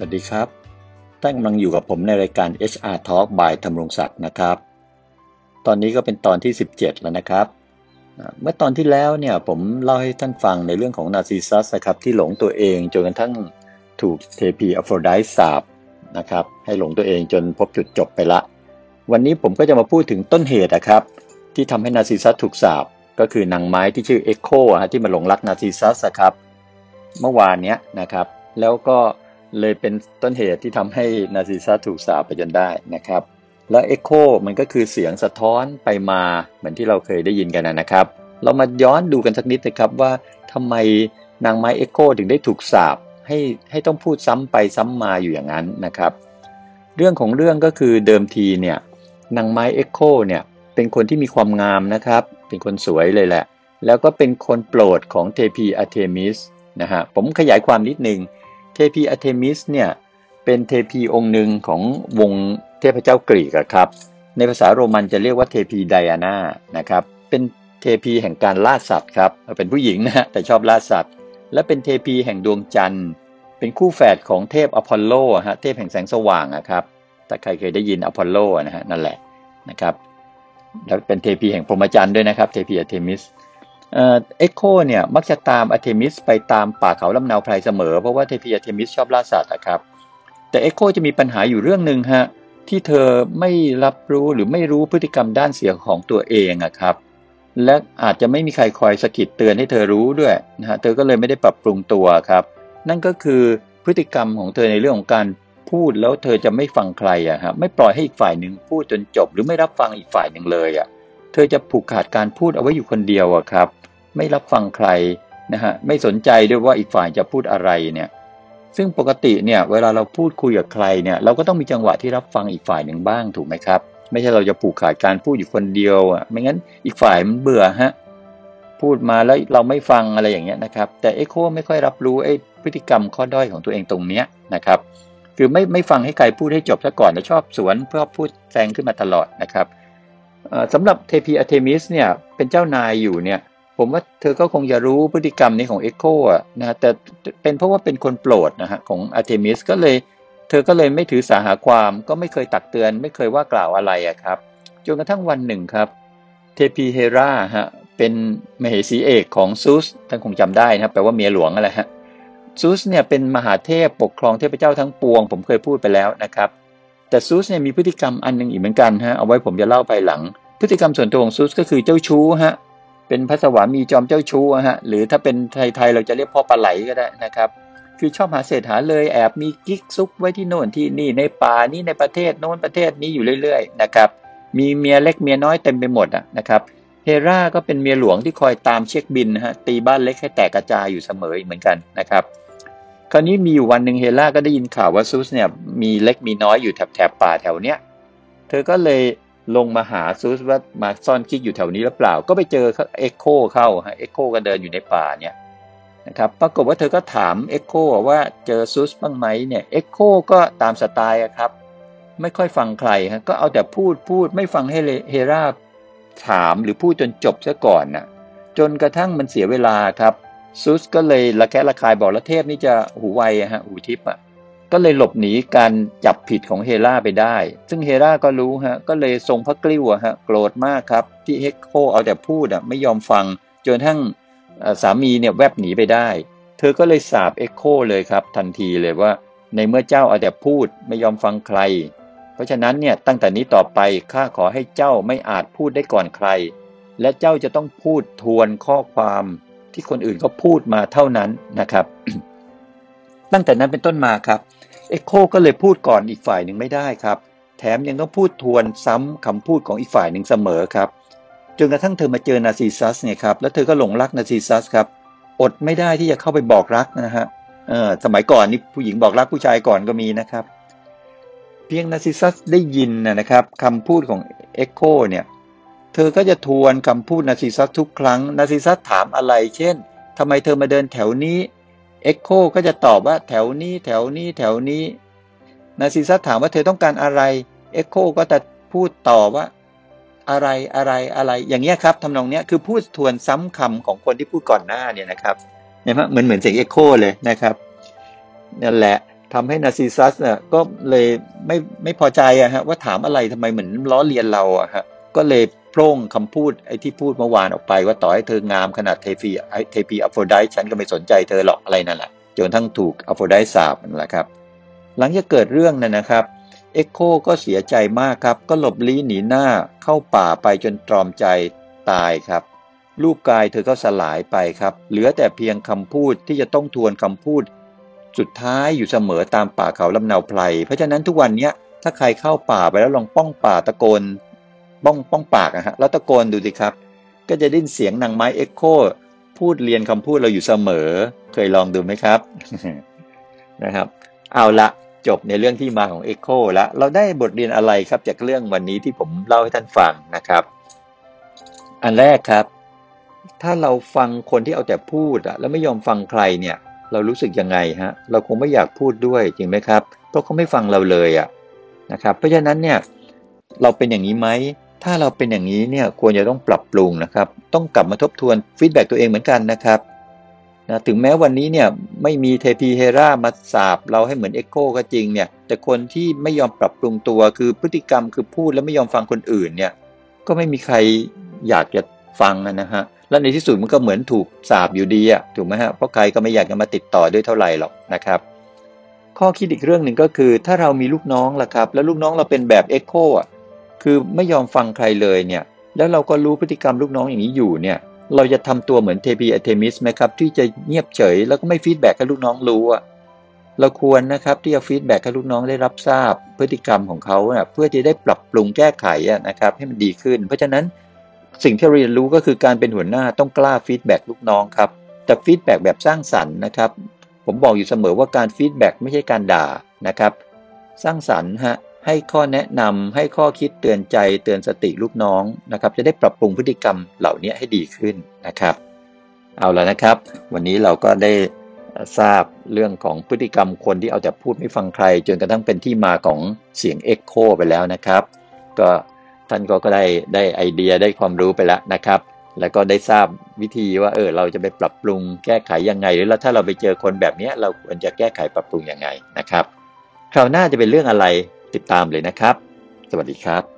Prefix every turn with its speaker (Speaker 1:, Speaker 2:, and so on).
Speaker 1: วัสดีครับ ท่านกำลังอยู่กับผมในรายการ HR Talk by ธรรมรงศักดิ์นะครับ ตอนนี้ก็เป็นตอนที่ 17 แล้วนะครับ เมื่อตอนที่แล้วเนี่ยผมเล่าให้ท่านฟังในเรื่องของนาซิซัสนะครับที่หลงตัวเองจนกระทั่งถูกเทพีอโฟรไดท์สาปนะครับให้หลงตัวเองจนพบจุดจบไปละ วันนี้ผมก็จะมาพูดถึงต้นเหตุนะครับ ที่ทำให้นาซิซัสถูกสาปก็คือนางไม้ที่ชื่อเอ็กโคที่มาหลงรักนาซิซัสครับ เมื่อวานเนี้ยนะครับ แล้วก็เลยเป็นต้นเหตุที่ทำให้นาซิซัสถูกสาปไปจนได้นะครับ แล้วเอ็กโคมันก็คือเสียงสะท้อนไปมาเหมือนที่เราเคยได้ยินกันนะครับ เรามาย้อนดูกันสักนิดนะครับว่าทำไมนางไม้เอ็กโคถึงได้ถูกสาปให้ให้ต้องพูดซ้ำไปซ้ำมาอยู่อย่างนั้นนะครับ เรื่องของเรื่องก็คือเดิมทีเนี่ยนางไม้เอ็กโคเนี่ยเป็นคนที่มีความงามนะครับ เป็นคนสวยเลยแหละ แล้วก็เป็นคนโปรดของเทพีอาร์เทมิสนะฮะผมขยายความนิดนึง เทพีอาร์เทมิสเนี่ยเป็นเทพีองค์หนึ่งของวงเทพเจ้ากรีกครับ ในภาษาโรมันจะเรียกว่าเทพีไดอาน่านะครับ เป็นเทพีแห่งการล่าสัตว์ครับ เป็นผู้หญิงนะฮะแต่ชอบล่าสัตว์ และเป็นเทพีแห่งดวงจันทร์ เป็นคู่แฝดของเทพอพอลโลฮะเทพแห่งแสงสว่างนะครับถ้าใครเคยได้ยินอพอลโลนะฮะนั่นแหละนะครับแล้วเป็นเทพีแห่งพรหมจรรย์ด้วยนะครับ เทพีอาร์เทมิส เอ็กโคเนี่ยมักจะตามอะเทมิสไปตามป่าเขาลำเนาไพรเสมอ เพราะว่าเทพีอะเทมิสชอบล่าสัตว์นะครับ แต่เอ็กโคจะมีปัญหาอยู่เรื่องหนึ่งฮะที่เธอไม่รับรู้หรือไม่รู้พฤติกรรมด้านเสียของตัวเองอะครับ และอาจจะไม่มีใครคอยสะกิดเตือนให้เธอรู้ด้วยนะฮะเธอก็เลยไม่ได้ปรับปรุงตัวครับ นั่นก็คือพฤติกรรมของเธอในเรื่องของการพูดแล้วเธอจะไม่ฟังใครอะครับไม่ปล่อยให้อีกฝ่ายหนึ่งพูดจนจบ หรือไม่รับฟังอีกฝ่ายหนึ่งเลยอะ เธอจะผูกขาดการพูดเอาไว้อยู่คนเดียวอะครับ ไม่รับฟังใครนะฮะไม่สนใจด้วยว่าอีกฝ่ายจะพูดอะไรเนี่ยซึ่งปกติเนี่ยเวลาเราพูดคุยกับใครเนี่ยเราก็ต้องมีจังหวะที่รับฟังอีกฝ่ายหนึ่งบ้างถูกไหมครับ ไม่ใช่เราจะผูกขาดการพูดอยู่คนเดียวอะไม่งั้นอีกฝ่ายมันเบื่อฮะพูดมาแล้วเราไม่ฟังอะไรอย่างเงี้ยนะครับ แต่เอ็โคไม่ค่อยรับรู้ไอ้พฤติกรรมข้อด้อยของตัวเองตรงเนี้ยนะครับคือไม่ไม่ฟังให้ใครพูดให้จบซะก่อนแล้วชอบสวนเพื่อพูดแซงขึ้นมาตลอดนะครับ สำหรับเทพีอาร์เทมิสเนี่ยเป็นเจ้านายอยู่เนี่ยผมว่าเธอก็คงจะรู้พฤติกรรมนี้ของเอ็กโคอะนะแต่เป็นเพราะว่าเป็นคนโปรดนะฮะของอาร์เทมิสก็เลย เธอก็เลยไม่ถือสาหาความก็ไม่เคยตักเตือน ไม่เคยว่ากล่าวอะไรอะครับจนกระทั่งวันหนึ่งครับ เทพีเฮราฮะเป็นมเหสีเอกของซูสท่านคงจำได้นะครับแปลว่าเมียหลวงอะไรฮะซูสเนี่ยเป็นมหาเทพปกครองเทพเจ้าทั้งปวง ผมเคยพูดไปแล้วนะครับ แต่ซูสเนี่ยมีพฤติกรรมอันหนึ่งอีกเหมือนกันฮะเอาไว้ผมจะเล่าภายหลัง พฤติกรรมส่วนตัวของซูสก็คือเจ้าชู้ฮะเป็นพระสวามีจอมเจ้าชู้ฮะหรือถ้าเป็นไทยๆเราจะเรียกพ่อปลาไหลก็ได้นะครับคือชอบหาเศษหาเลยแอบมีกิ๊กซุกไว้ที่โน่นที่นี่ในป่านี่ในประเทศโน้นประเทศนี้อยู่เรื่อยๆนะครับมีเมียเล็กเมียน้อยเต็มไปหมดนะครับเฮราก็เป็นเมียหลวงที่คอยตามเช็คบิลฮะตีบ้านเล็กให้แตกกระจายอยู่เสมอเหมือนกันนะครับ คราวนี้มีอยู่วันหนึ่งเฮราก็ได้ยินข่าวว่าซูสเนี่ยมีเล็กมีน้อยอยู่แถบแถบป่าแถวเนี้ย เธอก็เลยลงมาหาซูสว่ามาซ่อนกิ๊กอยู่แถวนี้หรือเปล่า ก็ไปเจอเอ็กโคเข้าฮะเอ็กโคก็เดินอยู่ในป่าเนี่ยนะครับปรากฏว่าเธอก็ถามเอ็กโคว่าเจอซูสบ้างไหมเนี่ยเอ็กโคก็ตามสไตล์ครับ ไม่ค่อยฟังใครฮะก็เอาแต่พูดพูดไม่ฟังให้เฮราถามหรือพูดจนจบซะก่อนนะ่ะจนกระทั่งมันเสียเวลาครับ ซูสก็เลยละแคะระคายบอกละเทพนี่จะหูไวฮะหูทิพย์อะก็เลยหลบหนีการจับผิดของเฮราไปได้ ซึ่งเฮราก็รู้ฮะก็เลยทรงพระกลิ้วฮะโกรธมากครับ ที่เฮกโคเอาแต่พูดอะไม่ยอมฟังจนทั้งสามีเนี่ยแวบหนีไปได้ เธอก็เลยสาบเอ็กโคเลยครับ ทันทีเลยว่า ในเมื่อเจ้าเอาแต่พูดไม่ยอมฟังใคร เพราะฉะนั้นเนี่ยตั้งแต่นี้ต่อไปข้าขอให้เจ้าไม่อาจพูดได้ก่อนใคร และเจ้าจะต้องพูดทวนข้อความ ที่คนอื่นก็พูดมาเท่านั้นนะครับ ตั้งแต่นั้นเป็นต้นมาครับเอ็กโคก็เลยพูดก่อนอีกฝ่ายหนึ่งไม่ได้ครับ แถมยังต้องพูดทวนซ้ำคำพูดของอีกฝ่ายหนึ่งเสมอครับจนกระทั่งเธอมาเจอนาซีซัสเนี่ยครับแล้วเธอก็หลงรักนาซีซัสครับ อดไม่ได้ที่จะเข้าไปบอกรักนะฮะเออสมัยก่อนนี่ผู้หญิงบอกรักผู้ชายก่อนก็มีนะครับ เพียงนาซิซัสได้ยินนะครับคำพูดของเอ็กโคเนี่ย อก็จะทวนคำพูดนาซิซัสทุกครั้ง นาซิซัสถามอะไร เช่นทำไมเธอมาเดินแถวนี้เอ็กโคก็จะตอบว่าแถวนี้แถวนี้แถวนี้ นาซิซัสถามว่าเธอต้องการอะไรเอ็กโคก็จะพูดต่อว่าอะไรอะไรอะไร อย่างเงี้ยครับทำนองเนี้ยคือพูดทวนซ้ำคำของคนที่พูดก่อนหน้าเนี่ยนะครับเห็นไหมเหมือนเหมือนเสียงเอ็กโคเลยนะครับนั่นแหละทำให้นาซิซัสเนี่ยก็เลยไม่ไม่พอใจอะฮะว่าถามอะไรทำไมเหมือนล้อเลียนเราอะฮะก็เลย โพล่งคำพูดไอ้ที่พูดเมื่อวานออกไป ว่าต่อให้เธองามขนาดเทฟีเทพีอัฟโฟไดฉันก็ไม่สนใจเธอหรอกอะไรนั่นแหละจนทั้งถูกอัฟโฟไดสาบนั่นแหละครับ หลังจากเกิดเรื่องนั้นนะครับเอ็กโคก็เสียใจมากครับ ก็หลบลี้หนีหน้าเข้าป่าไปจนตรอมใจตายครับ รูปกายเธอก็สลายไปครับ เหลือแต่เพียงคำพูดที่จะต้องทวนคำพูด สุดท้ายอยู่เสมอตามป่าเขาลำเนาไพรเพราะฉะนั้นทุกวันนี้ถ้าใครเข้าป่าไปแล้วลองป้องป่าตะโกน ป้องป้องปากอะฮะแล้วตะโกนดูสิครับ ก็จะได้ยินเสียงนางไม้เอ็กโคพูดเลียนคำพูดเราอยู่เสมอ เคยลองดูไหมครับนะครับ เอาละจบในเรื่องที่มาของ Echo แล้วเราได้บทเรียนอะไรครับจากเรื่องวันนี้ที่ผมเล่าให้ท่านฟังนะครับ อันแรกครับ ถ้าเราฟังคนที่เอาแต่พูดอะแล้วไม่ยอมฟังใครเนี่ย เรารู้สึกยังไงฮะ เราคงไม่อยากพูดด้วยจริงไหมครับเพราะเขาไม่ฟังเราเลยอะนะครับ เพราะฉะนั้นเนี่ย เราเป็นอย่างนี้ไหม ถ้าเราเป็นอย่างนี้เนี่ยควรจะต้องปรับปรุงนะครับ ต้องกลับมาทบทวน feedback ตัวเองเหมือนกันนะครับนะถึงแม้วันนี้เนี่ยไม่มีเทพีเฮรามาสาบเราให้เหมือนเอ็กโคก็จริงเนี่ยแต่คนที่ไม่ยอมปรับปรุงตัวคือพฤติกรรมคือพูดแล้วไม่ยอมฟังคนอื่นเนี่ยก็ไม่มีใครอยากจะฟังนะฮะแล้วในที่สุดมันก็เหมือนถูกสาบอยู่ดีอะถูกไหมฮะเพราะใครก็ไม่อยากจะมาติดต่อด้วยเท่าไหร่หรอกนะครับข้อคิดอีกเรื่องหนึ่งก็คือ ถ้าเรามีลูกน้องล่ะครับ แล้วลูกน้องเราเป็นแบบเอ็กโคอะ คือไม่ยอมฟังใครเลยเนี่ย แล้วเราก็รู้พฤติกรรมลูกน้องอย่างนี้อยู่เนี่ย เราจะทำตัวเหมือนเทพีอเทมิสไหมครับ ที่จะเงียบเฉย แล้วก็ไม่ feedback ให้ลูกน้องรู้อะเราควรนะครับที่จะ feedback ให้ลูกน้องได้รับทราบพฤติกรรมของเขาเพื่อที่ได้ปรับปรุงแก้ไขนะครับ ให้มันดีขึ้น เพราะฉะนั้นสิ่งที่เรียนรู้ก็คือการเป็นหัวหน้าต้องกล้า feedback ลูกน้องครับแต่ feedback แบบสร้างสรรค์นะครับ ผมบอกอยู่เสมอว่าการ feedback ไม่ใช่การด่านะครับ สร้างสรรค์ฮะ ให้ข้อแนะนำให้ข้อคิดเตือนใจเตือนสติลูกน้องนะครับ จะได้ปรับปรุงพฤติกรรมเหล่านี้ให้ดีขึ้นนะครับ เอาแล้วนะครับ วันนี้เราก็ได้ทราบเรื่องของพฤติกรรมคนที่เอาแต่พูดไม่ฟังใคร จนกระทั่งเป็นที่มาของเสียงเอ็กโคไปแล้วนะครับ ก็ท่านก็ได้ได้ไอเดียได้ความรู้ไปแล้วนะครับ แล้วก็ได้ทราบวิธีว่าเออเราจะไปปรับปรุงแก้ไขยังไง หรือแล้วถ้าเราไปเจอคนแบบนี้เราควรจะแก้ไขปรับปรุงยังไงนะครับ คราวหน้าจะเป็นเรื่องอะไร ติดตามเลยนะครับ สวัสดีครับ